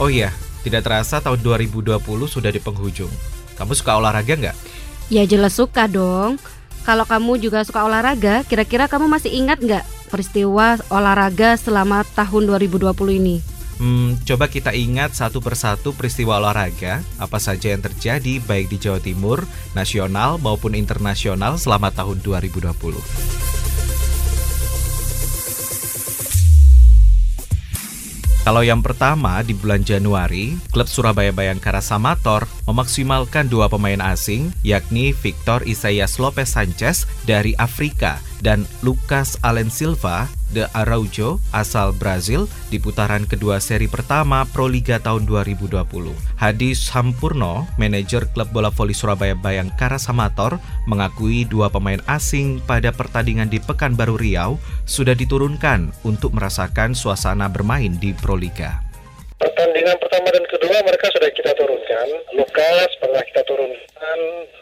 Oh iya, tidak terasa tahun 2020 sudah di penghujung. Kamu suka olahraga nggak? Ya jelas suka dong. Kalau kamu juga suka olahraga, kira-kira kamu masih ingat nggak peristiwa olahraga selama tahun 2020 ini? Hmm, coba kita ingat satu persatu peristiwa olahraga, apa saja yang terjadi baik di Jawa Timur, nasional maupun internasional selama tahun 2020. Kalau yang pertama di bulan Januari, klub Surabaya Bayangkara Samator memaksimalkan dua pemain asing, yakni Victor Isaias Lopez Sanchez dari Afrika dan Lucas Allen Silva de Araujo asal Brazil di putaran kedua seri pertama Pro Liga tahun 2020. Hadi Sampurno, manajer klub bola voli Surabaya Bayangkara Samator, mengakui dua pemain asing pada pertandingan di Pekanbaru Riau sudah diturunkan untuk merasakan suasana bermain di Pro Liga. Pertandingan pertama dan kedua mereka sudah kita turunkan. Lukas pernah kita turunkan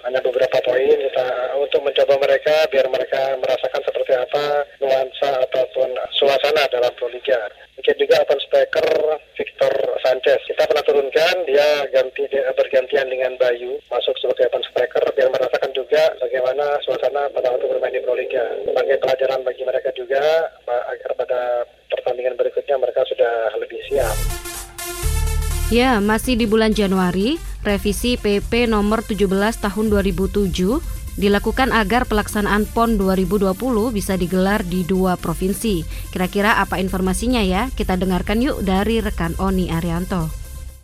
hanya beberapa poin kita untuk mencoba mereka biar mereka merasakan seperti apa nuansa ataupun suasana dalam Pro Liga. Mungkin juga open speaker Victor Sanchez. Kita pernah turunkan dia ganti dia bergantian dengan Bayu masuk sebagai open speaker biar merasakan juga bagaimana suasana pada waktu bermain di Pro Liga. Sebagai pelajaran bagi mereka juga agar pada Ya, masih di bulan Januari, revisi PP nomor 17 tahun 2007 dilakukan agar pelaksanaan PON 2020 bisa digelar di dua provinsi. Kira-kira apa informasinya ya? Kita dengarkan yuk dari rekan Oni Arianto.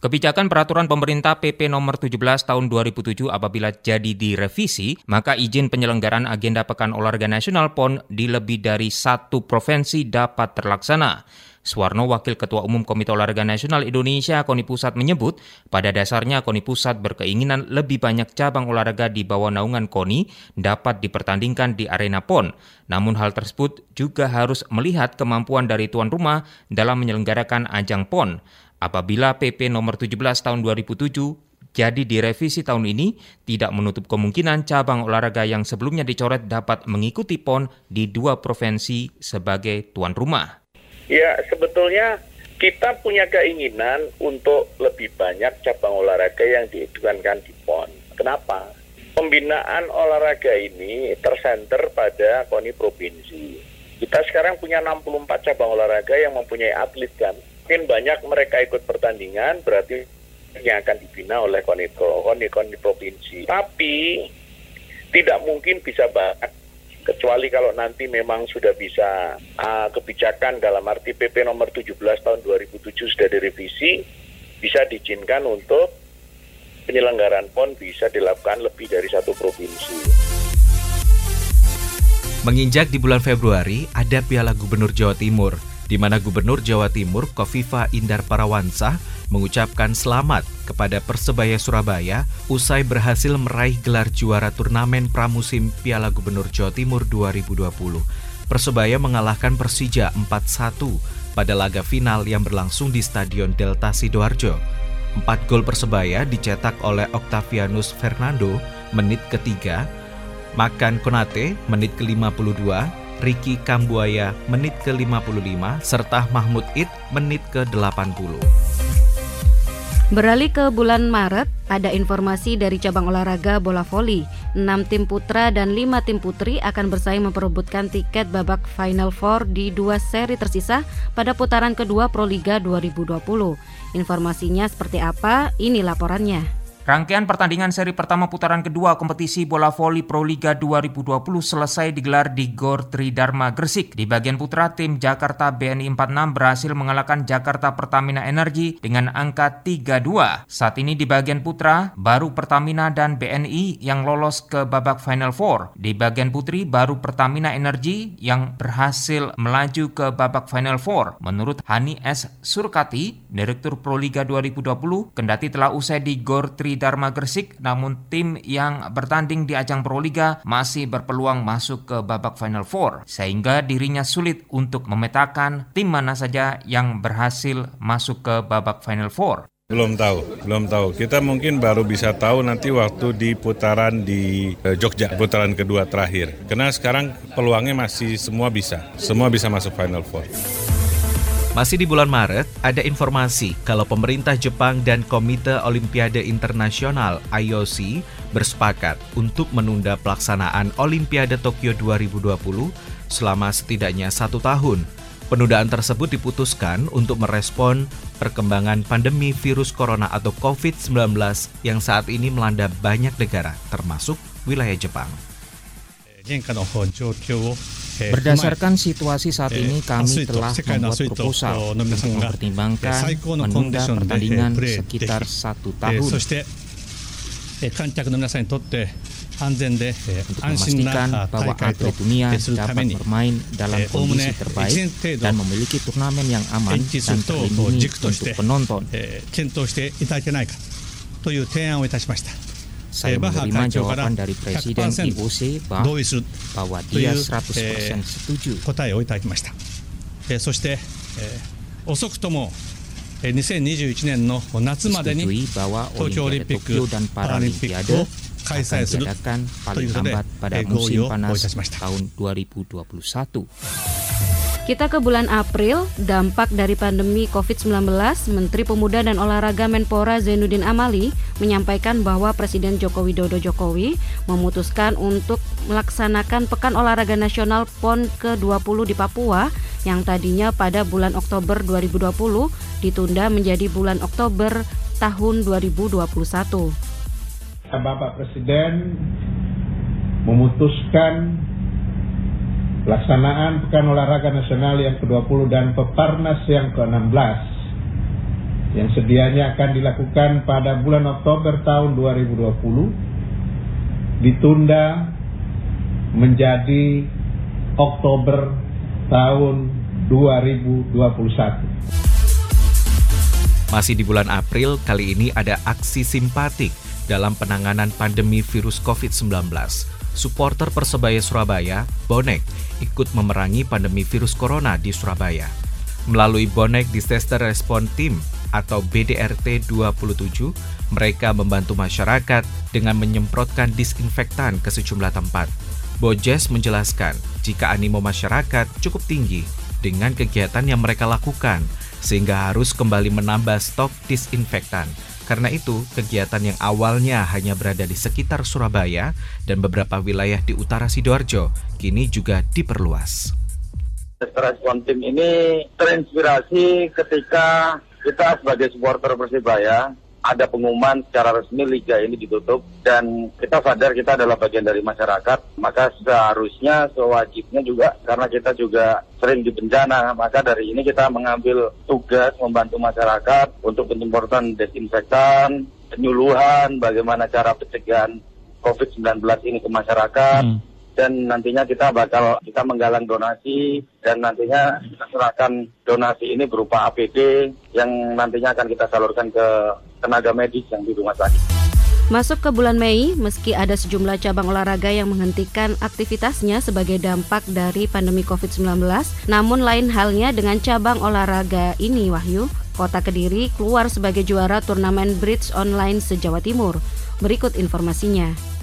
Kebijakan peraturan pemerintah PP nomor 17 tahun 2007 apabila jadi direvisi, maka izin penyelenggaraan agenda Pekan Olahraga Nasional PON di lebih dari satu provinsi dapat terlaksana. Suwarno, Wakil Ketua Umum Komite Olahraga Nasional Indonesia KONI Pusat menyebut, pada dasarnya KONI Pusat berkeinginan lebih banyak cabang olahraga di bawah naungan KONI dapat dipertandingkan di arena PON. Namun hal tersebut juga harus melihat kemampuan dari tuan rumah dalam menyelenggarakan ajang PON. Apabila PP nomor 17 tahun 2007 jadi direvisi tahun ini tidak menutup kemungkinan cabang olahraga yang sebelumnya dicoret dapat mengikuti PON di dua provinsi sebagai tuan rumah. Ya, sebetulnya kita punya keinginan untuk lebih banyak cabang olahraga yang diedukkan di PON. Kenapa? Pembinaan olahraga ini tersenter pada KONI Provinsi. Kita sekarang punya 64 cabang olahraga yang mempunyai atlet kan. Mungkin banyak mereka ikut pertandingan, berarti yang akan dibina oleh KONI, KONI, KONI Provinsi. Tapi tidak mungkin bisa banyak kecuali kalau nanti memang sudah bisa uh, kebijakan dalam arti PP nomor 17 tahun 2007 sudah direvisi bisa diizinkan untuk penyelenggaraan PON bisa dilakukan lebih dari satu provinsi. Menginjak di bulan Februari ada Piala Gubernur Jawa Timur di mana Gubernur Jawa Timur Kofifa Indar Parawansa mengucapkan selamat kepada Persebaya Surabaya usai berhasil meraih gelar juara turnamen pramusim Piala Gubernur Jawa Timur 2020. Persebaya mengalahkan Persija 4-1 pada laga final yang berlangsung di Stadion Delta Sidoarjo. Empat gol Persebaya dicetak oleh Octavianus Fernando menit ketiga, Makan Konate menit ke-52, Ricky Kambuaya menit ke-55 serta Mahmud Id menit ke-80. Beralih ke bulan Maret, ada informasi dari cabang olahraga bola voli. 6 tim putra dan 5 tim putri akan bersaing memperebutkan tiket babak Final Four di dua seri tersisa pada putaran kedua Pro Liga 2020. Informasinya seperti apa? Ini laporannya. Rangkaian pertandingan seri pertama putaran kedua kompetisi bola voli Pro Liga 2020 selesai digelar di Gor Tridharma Gresik. Di bagian putra, tim Jakarta BNI 46 berhasil mengalahkan Jakarta Pertamina Energi dengan angka 3-2. Saat ini di bagian putra, baru Pertamina dan BNI yang lolos ke babak Final Four. Di bagian putri, baru Pertamina Energi yang berhasil melaju ke babak Final Four. Menurut Hani S. Surkati, Direktur Pro Liga 2020, kendati telah usai di Gor Tridharma Dharma Gresik, namun tim yang bertanding di ajang Proliga masih berpeluang masuk ke babak Final Four, sehingga dirinya sulit untuk memetakan tim mana saja yang berhasil masuk ke babak Final Four. Belum tahu, belum tahu. Kita mungkin baru bisa tahu nanti waktu di putaran di eh, Jogja, putaran kedua terakhir. Karena sekarang peluangnya masih semua bisa, semua bisa masuk Final Four. Masih di bulan Maret, ada informasi kalau pemerintah Jepang dan Komite Olimpiade Internasional IOC bersepakat untuk menunda pelaksanaan Olimpiade Tokyo 2020 selama setidaknya satu tahun. Penundaan tersebut diputuskan untuk merespon perkembangan pandemi virus corona atau COVID-19 yang saat ini melanda banyak negara, termasuk wilayah Jepang. Berdasarkan situasi saat ini, kami telah membuat proposal untuk mempertimbangkan menunda pertandingan sekitar satu tahun. untuk memastikan bahwa atlet dunia dapat bermain dalam kondisi terbaik dan memiliki turnamen yang aman dan terlindungi untuk penonton. Saya menerima jawaban dari Presiden IOC bahwa dia 100% setuju. 遅くとも2021年の夏までに東京オリンピック・パラリンピックを開催するということで合意をいたしました。Tahun 2021. Kita ke bulan April, dampak dari pandemi COVID-19, Menteri Pemuda dan Olahraga Menpora Zainuddin Amali menyampaikan bahwa Presiden Joko Widodo Jokowi memutuskan untuk melaksanakan Pekan Olahraga Nasional PON ke-20 di Papua yang tadinya pada bulan Oktober 2020 ditunda menjadi bulan Oktober tahun 2021. Bapak Presiden memutuskan pelaksanaan Pekan Olahraga Nasional yang ke-20 dan Peparnas yang ke-16 yang sedianya akan dilakukan pada bulan Oktober tahun 2020 ditunda menjadi Oktober tahun 2021. Masih di bulan April, kali ini ada aksi simpatik dalam penanganan pandemi virus COVID-19 supporter Persebaya Surabaya, Bonek, ikut memerangi pandemi virus corona di Surabaya. Melalui Bonek Disaster Response Team atau BDRT 27, mereka membantu masyarakat dengan menyemprotkan disinfektan ke sejumlah tempat. Bojes menjelaskan jika animo masyarakat cukup tinggi dengan kegiatan yang mereka lakukan, sehingga harus kembali menambah stok disinfektan karena itu, kegiatan yang awalnya hanya berada di sekitar Surabaya dan beberapa wilayah di utara Sidoarjo kini juga diperluas. Respon tim ini terinspirasi ketika kita sebagai supporter Persibaya ada pengumuman secara resmi liga ini ditutup dan kita sadar kita adalah bagian dari masyarakat maka seharusnya sewajibnya juga karena kita juga sering di bencana maka dari ini kita mengambil tugas membantu masyarakat untuk penyemprotan desinfektan penyuluhan bagaimana cara pencegahan COVID-19 ini ke masyarakat. Hmm dan nantinya kita bakal kita menggalang donasi dan nantinya kita serahkan donasi ini berupa APD yang nantinya akan kita salurkan ke tenaga medis yang di rumah sakit. Masuk ke bulan Mei, meski ada sejumlah cabang olahraga yang menghentikan aktivitasnya sebagai dampak dari pandemi COVID-19, namun lain halnya dengan cabang olahraga ini, Wahyu. Kota Kediri keluar sebagai juara turnamen bridge online se-Jawa Timur. Berikut informasinya.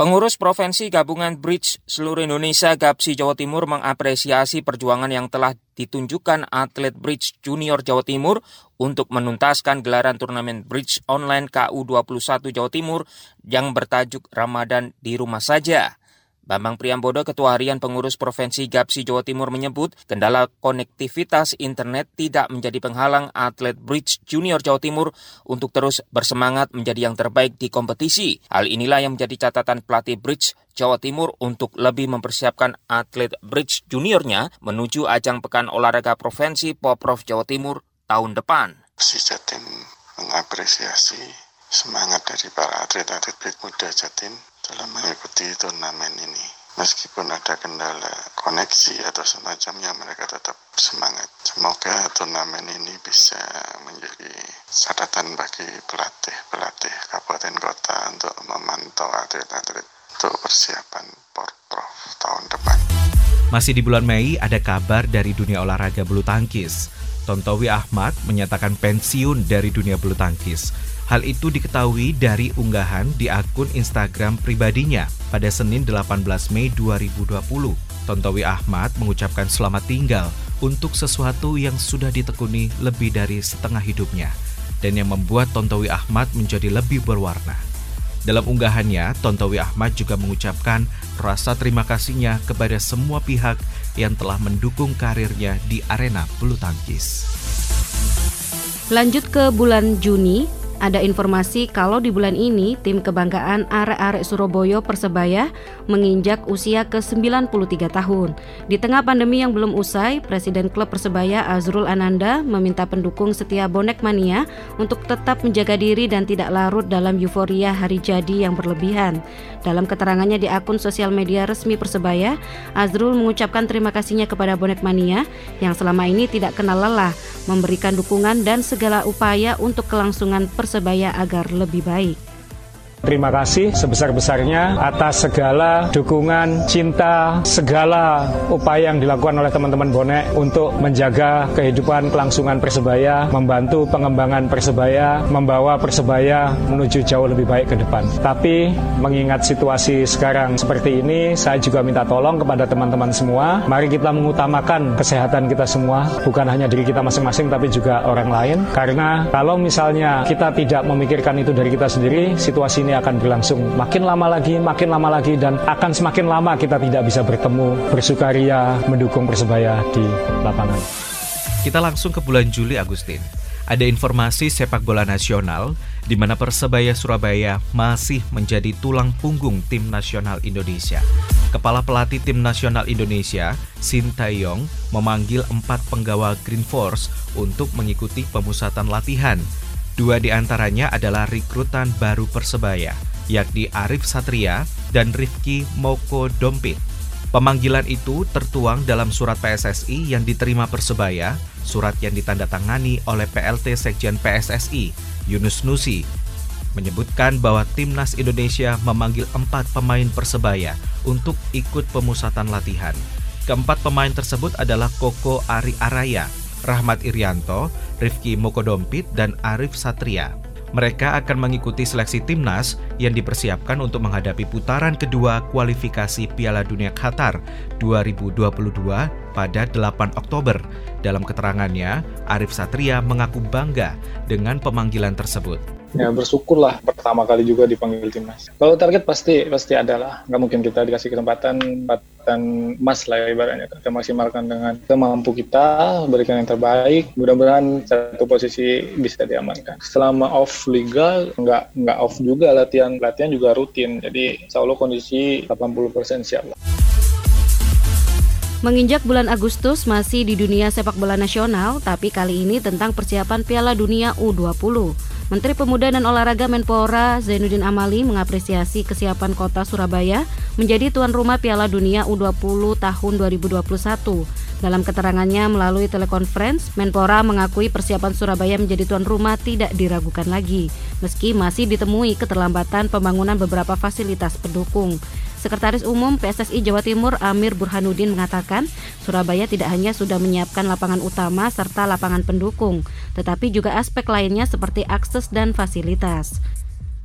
Pengurus Provinsi Gabungan Bridge seluruh Indonesia Gapsi Jawa Timur mengapresiasi perjuangan yang telah ditunjukkan atlet Bridge Junior Jawa Timur untuk menuntaskan gelaran turnamen Bridge Online KU21 Jawa Timur yang bertajuk Ramadan di rumah saja. Bambang Priambodo, Ketua Harian Pengurus Provinsi Gapsi Jawa Timur menyebut kendala konektivitas internet tidak menjadi penghalang atlet bridge junior Jawa Timur untuk terus bersemangat menjadi yang terbaik di kompetisi. Hal inilah yang menjadi catatan pelatih bridge Jawa Timur untuk lebih mempersiapkan atlet bridge juniornya menuju ajang Pekan Olahraga Provinsi Poprov Jawa Timur tahun depan. Si Jatim mengapresiasi semangat dari para atlet-atlet muda Jatim dalam mengikuti turnamen ini. Meskipun ada kendala koneksi atau semacamnya, mereka tetap semangat. Semoga turnamen ini bisa menjadi catatan bagi pelatih-pelatih kabupaten kota untuk memantau atlet-atlet untuk persiapan Porprov tahun depan. Masih di bulan Mei, ada kabar dari dunia olahraga bulu tangkis. Tontowi Ahmad menyatakan pensiun dari dunia bulu tangkis. Hal itu diketahui dari unggahan di akun Instagram pribadinya pada Senin 18 Mei 2020. Tontowi Ahmad mengucapkan selamat tinggal untuk sesuatu yang sudah ditekuni lebih dari setengah hidupnya dan yang membuat Tontowi Ahmad menjadi lebih berwarna. Dalam unggahannya, Tontowi Ahmad juga mengucapkan rasa terima kasihnya kepada semua pihak yang telah mendukung karirnya di arena bulu tangkis. Lanjut ke bulan Juni, ada informasi kalau di bulan ini tim kebanggaan arek-arek Surabaya Persebaya menginjak usia ke 93 tahun. Di tengah pandemi yang belum usai, Presiden klub Persebaya Azrul Ananda meminta pendukung setia bonek mania untuk tetap menjaga diri dan tidak larut dalam euforia hari jadi yang berlebihan. Dalam keterangannya di akun sosial media resmi Persebaya, Azrul mengucapkan terima kasihnya kepada bonek mania yang selama ini tidak kenal lelah memberikan dukungan dan segala upaya untuk kelangsungan Persebaya agar lebih baik. Terima kasih sebesar-besarnya atas segala dukungan, cinta, segala upaya yang dilakukan oleh teman-teman bonek untuk menjaga kehidupan kelangsungan Persebaya, membantu pengembangan Persebaya, membawa Persebaya menuju jauh lebih baik ke depan. Tapi mengingat situasi sekarang seperti ini, saya juga minta tolong kepada teman-teman semua, mari kita mengutamakan kesehatan kita semua, bukan hanya diri kita masing-masing tapi juga orang lain. Karena kalau misalnya kita tidak memikirkan itu dari kita sendiri, situasi ini ini akan berlangsung makin lama lagi, makin lama lagi, dan akan semakin lama kita tidak bisa bertemu, bersukaria, mendukung Persebaya di lapangan. Kita langsung ke bulan Juli, Agustin. Ada informasi sepak bola nasional di mana Persebaya Surabaya masih menjadi tulang punggung tim nasional Indonesia. Kepala pelatih tim nasional Indonesia, Sintayong, memanggil empat penggawa Green Force untuk mengikuti pemusatan latihan Dua di antaranya adalah rekrutan baru Persebaya, yakni Arif Satria dan Rifki Moko Dompit. Pemanggilan itu tertuang dalam surat PSSI yang diterima Persebaya, surat yang ditandatangani oleh PLT Sekjen PSSI, Yunus Nusi, menyebutkan bahwa Timnas Indonesia memanggil empat pemain Persebaya untuk ikut pemusatan latihan. Keempat pemain tersebut adalah Koko Ari Araya, Rahmat Irianto, Rifki Mokodompit, dan Arif Satria. Mereka akan mengikuti seleksi timnas yang dipersiapkan untuk menghadapi putaran kedua kualifikasi Piala Dunia Qatar 2022 pada 8 Oktober. Dalam keterangannya, Arif Satria mengaku bangga dengan pemanggilan tersebut ya bersyukurlah pertama kali juga dipanggil timnas. Kalau target pasti pasti ada lah, nggak mungkin kita dikasih kesempatan kesempatan emas lah ya ibaratnya kita maksimalkan dengan kemampu kita berikan yang terbaik. Mudah-mudahan satu posisi bisa diamankan. Selama off liga nggak nggak off juga latihan latihan juga rutin, jadi insya Allah kondisi 80% siap lah. Menginjak bulan Agustus masih di dunia sepak bola nasional, tapi kali ini tentang persiapan Piala Dunia U20. Menteri Pemuda dan Olahraga Menpora Zainuddin Amali mengapresiasi kesiapan kota Surabaya menjadi tuan rumah Piala Dunia U20 tahun 2021. Dalam keterangannya melalui telekonferensi, Menpora mengakui persiapan Surabaya menjadi tuan rumah tidak diragukan lagi, meski masih ditemui keterlambatan pembangunan beberapa fasilitas pendukung. Sekretaris Umum PSSI Jawa Timur Amir Burhanuddin mengatakan, Surabaya tidak hanya sudah menyiapkan lapangan utama serta lapangan pendukung, tetapi juga aspek lainnya seperti akses dan fasilitas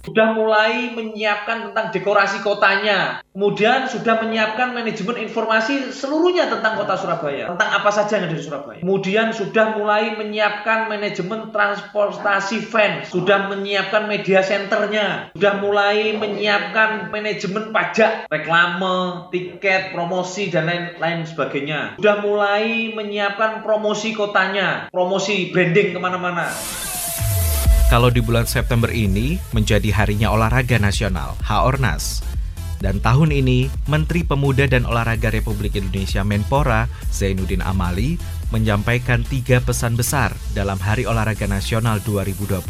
sudah mulai menyiapkan tentang dekorasi kotanya, kemudian sudah menyiapkan manajemen informasi seluruhnya tentang kota Surabaya, tentang apa saja yang ada di Surabaya. Kemudian sudah mulai menyiapkan manajemen transportasi van, sudah menyiapkan media centernya, sudah mulai menyiapkan manajemen pajak, reklame, tiket, promosi dan lain-lain sebagainya. Sudah mulai menyiapkan promosi kotanya, promosi branding ke mana-mana. Kalau di bulan September ini menjadi harinya olahraga nasional, HORNAS. Dan tahun ini, Menteri Pemuda dan Olahraga Republik Indonesia Menpora, Zainuddin Amali, menyampaikan tiga pesan besar dalam Hari Olahraga Nasional 2020,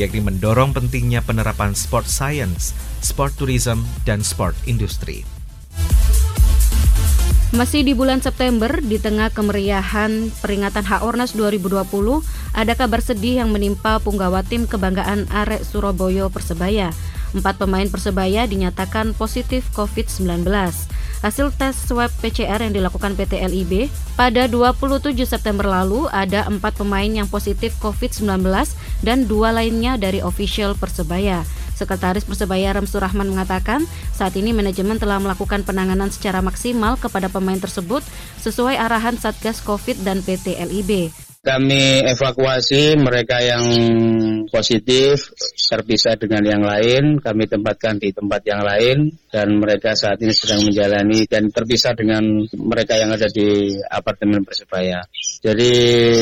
yakni mendorong pentingnya penerapan sport science, sport tourism, dan sport industry. Masih di bulan September, di tengah kemeriahan peringatan HORNAS 2020, ada kabar sedih yang menimpa punggawa tim kebanggaan Arek Surabaya Persebaya. Empat pemain Persebaya dinyatakan positif COVID-19. Hasil tes swab PCR yang dilakukan PT LIB pada 27 September lalu ada empat pemain yang positif COVID-19 dan dua lainnya dari official Persebaya. Sekretaris Persebaya Ramsur Rahman mengatakan, saat ini manajemen telah melakukan penanganan secara maksimal kepada pemain tersebut sesuai arahan Satgas Covid dan PT LIB. Kami evakuasi mereka yang positif terpisah dengan yang lain, kami tempatkan di tempat yang lain dan mereka saat ini sedang menjalani dan terpisah dengan mereka yang ada di apartemen Persebaya. Jadi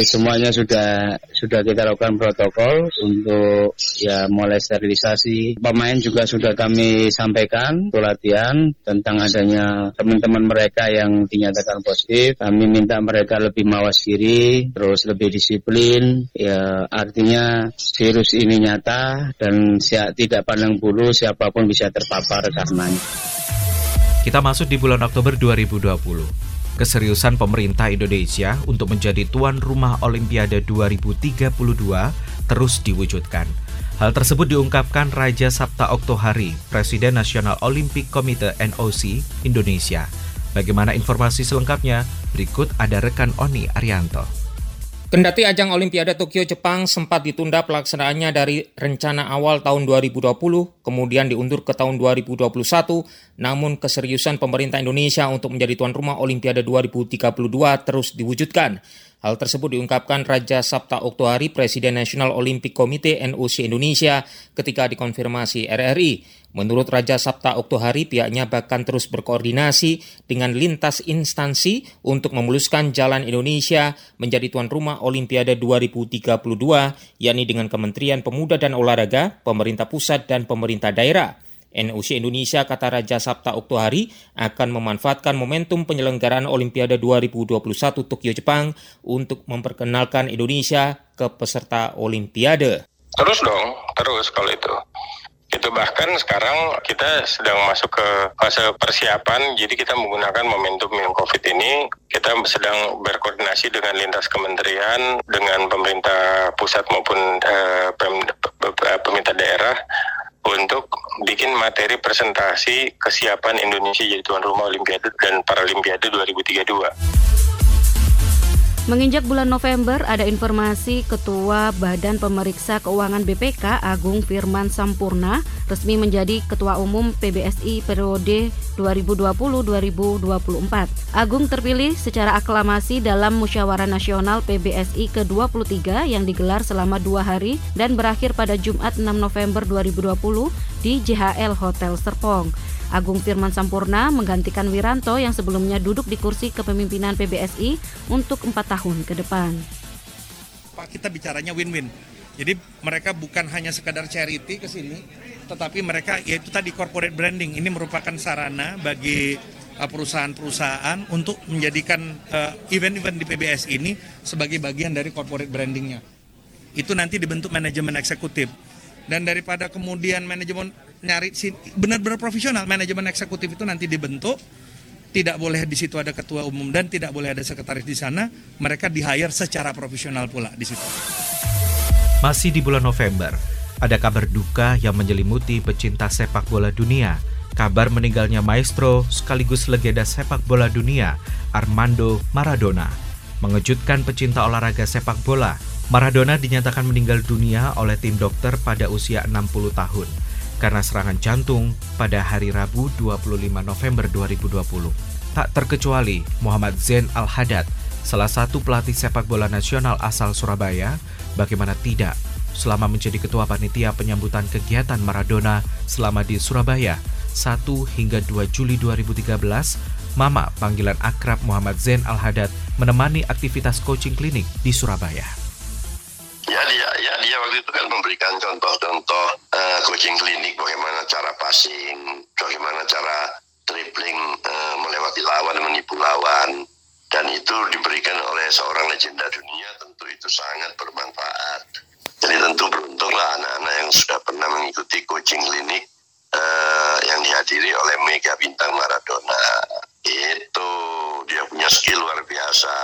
semuanya sudah sudah kita lakukan protokol untuk ya mulai sterilisasi. Pemain juga sudah kami sampaikan untuk latihan tentang adanya teman-teman mereka yang dinyatakan positif. Kami minta mereka lebih mawas diri, terus lebih disiplin. Ya artinya virus ini nyata dan tidak pandang bulu siapa pun bisa terpapar karenanya. Kita masuk di bulan Oktober 2020 keseriusan pemerintah Indonesia untuk menjadi tuan rumah Olimpiade 2032 terus diwujudkan. Hal tersebut diungkapkan Raja Sabta Oktohari, Presiden Nasional Olimpik Komite NOC Indonesia. Bagaimana informasi selengkapnya? Berikut ada rekan Oni Arianto. Kendati ajang Olimpiade Tokyo Jepang sempat ditunda pelaksanaannya dari rencana awal tahun 2020, kemudian diundur ke tahun 2021, namun keseriusan pemerintah Indonesia untuk menjadi tuan rumah Olimpiade 2032 terus diwujudkan. Hal tersebut diungkapkan Raja Sabta Oktohari, Presiden Nasional Olympic Committee NOC Indonesia ketika dikonfirmasi RRI. Menurut Raja Sabta Oktohari, pihaknya bahkan terus berkoordinasi dengan lintas instansi untuk memuluskan jalan Indonesia menjadi tuan rumah Olimpiade 2032, yakni dengan Kementerian Pemuda dan Olahraga, pemerintah pusat, dan pemerintah daerah. NOC Indonesia, kata Raja Sabta Oktohari, akan memanfaatkan momentum penyelenggaraan Olimpiade 2021 Tokyo Jepang untuk memperkenalkan Indonesia ke peserta Olimpiade. Terus dong, terus kalau itu. Itu bahkan sekarang kita sedang masuk ke fase persiapan, jadi kita menggunakan momentum yang COVID ini, kita sedang berkoordinasi dengan lintas kementerian, dengan pemerintah pusat maupun eh, pemerintah daerah, untuk bikin materi presentasi kesiapan Indonesia jadi tuan rumah Olimpiade dan Paralimpiade 2032. Menginjak bulan November, ada informasi Ketua Badan Pemeriksa Keuangan BPK Agung Firman Sampurna resmi menjadi Ketua Umum PBSI periode 2020-2024. Agung terpilih secara aklamasi dalam Musyawarah Nasional PBSI ke-23 yang digelar selama dua hari dan berakhir pada Jumat 6 November 2020 di JHL Hotel Serpong. Agung Firman Sampurna menggantikan Wiranto yang sebelumnya duduk di kursi kepemimpinan PBSI untuk empat tahun ke depan. Pak kita bicaranya win-win. Jadi mereka bukan hanya sekadar charity ke sini, tetapi mereka yaitu tadi corporate branding. Ini merupakan sarana bagi uh, perusahaan-perusahaan untuk menjadikan uh, event-event di PBS ini sebagai bagian dari corporate brandingnya. Itu nanti dibentuk manajemen eksekutif. Dan daripada kemudian manajemen nyari benar-benar profesional manajemen eksekutif itu nanti dibentuk tidak boleh di situ ada ketua umum dan tidak boleh ada sekretaris di sana mereka di hire secara profesional pula di situ masih di bulan November ada kabar duka yang menyelimuti pecinta sepak bola dunia kabar meninggalnya maestro sekaligus legenda sepak bola dunia Armando Maradona mengejutkan pecinta olahraga sepak bola Maradona dinyatakan meninggal dunia oleh tim dokter pada usia 60 tahun karena serangan jantung pada hari Rabu 25 November 2020. Tak terkecuali Muhammad Zain Al-Hadad, salah satu pelatih sepak bola nasional asal Surabaya, bagaimana tidak selama menjadi ketua panitia penyambutan kegiatan Maradona selama di Surabaya 1 hingga 2 Juli 2013, Mama panggilan akrab Muhammad Zain Al-Hadad menemani aktivitas coaching klinik di Surabaya. Ya dia, ya dia waktu itu kan memberikan contoh-contoh uh, coaching klinik bagaimana cara passing, bagaimana cara dribbling uh, melewati lawan, menipu lawan, dan itu diberikan oleh seorang legenda dunia tentu itu sangat bermanfaat. Jadi tentu beruntunglah anak-anak yang sudah pernah mengikuti coaching klinik uh, yang dihadiri oleh Mega Bintang Maradona. Itu dia punya skill luar biasa.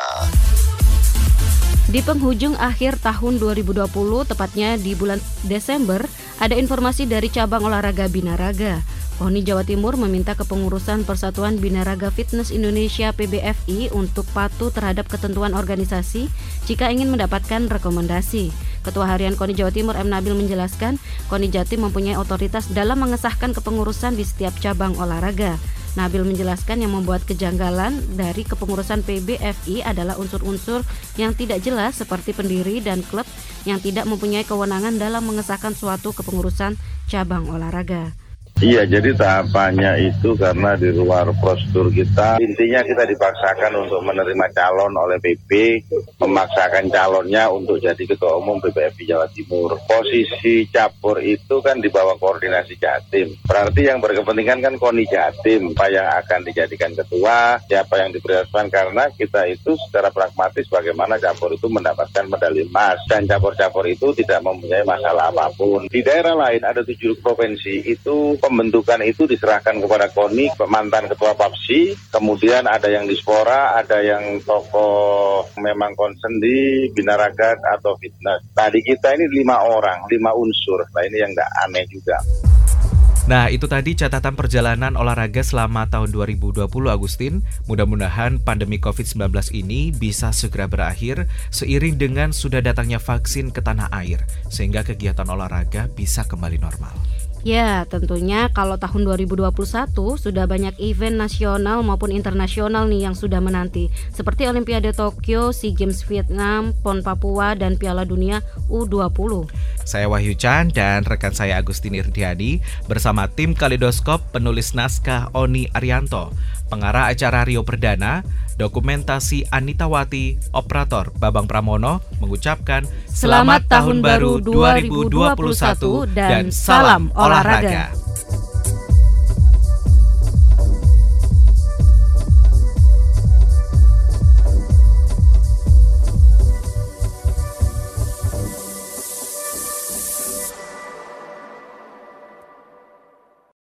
Di penghujung akhir tahun 2020, tepatnya di bulan Desember, ada informasi dari cabang olahraga Binaraga. Poni Jawa Timur meminta kepengurusan Persatuan Binaraga Fitness Indonesia PBFI untuk patuh terhadap ketentuan organisasi jika ingin mendapatkan rekomendasi. Ketua Harian KONI Jawa Timur M. Nabil menjelaskan, KONI Jatim mempunyai otoritas dalam mengesahkan kepengurusan di setiap cabang olahraga. Nabil menjelaskan yang membuat kejanggalan dari kepengurusan PBFI adalah unsur-unsur yang tidak jelas seperti pendiri dan klub yang tidak mempunyai kewenangan dalam mengesahkan suatu kepengurusan cabang olahraga. Iya, jadi tahapannya itu karena di luar prosedur kita, intinya kita dipaksakan untuk menerima calon oleh PP, memaksakan calonnya untuk jadi ketua umum PPFI Jawa Timur. Posisi capur itu kan di bawah koordinasi Jatim. Berarti yang berkepentingan kan Koni Jatim, apa yang akan dijadikan ketua, siapa yang diprioritaskan karena kita itu secara pragmatis bagaimana capur itu mendapatkan medali emas dan capur-capur itu tidak mempunyai masalah apa pun. Di daerah lain ada tujuh provinsi itu pembentukan itu diserahkan kepada KONI, mantan ketua PAPSI, kemudian ada yang dispora, ada yang tokoh memang konsen di Binaragat atau Fitness. Tadi kita ini lima orang, lima unsur. Nah ini yang nggak aneh juga. Nah, itu tadi catatan perjalanan olahraga selama tahun 2020 Agustin. Mudah-mudahan pandemi COVID-19 ini bisa segera berakhir seiring dengan sudah datangnya vaksin ke tanah air sehingga kegiatan olahraga bisa kembali normal. Ya, tentunya kalau tahun 2021 sudah banyak event nasional maupun internasional nih yang sudah menanti seperti Olimpiade Tokyo, SEA Games Vietnam, PON Papua dan Piala Dunia U20. Saya Wahyu Chan dan rekan saya Agustin Irdiadi bersama tim Kalidoskop penulis naskah Oni Arianto, pengarah acara Rio Perdana, dokumentasi Anita Wati, operator Babang Pramono mengucapkan Selamat, Selamat Tahun Baru 2021 dan salam olahraga. olahraga.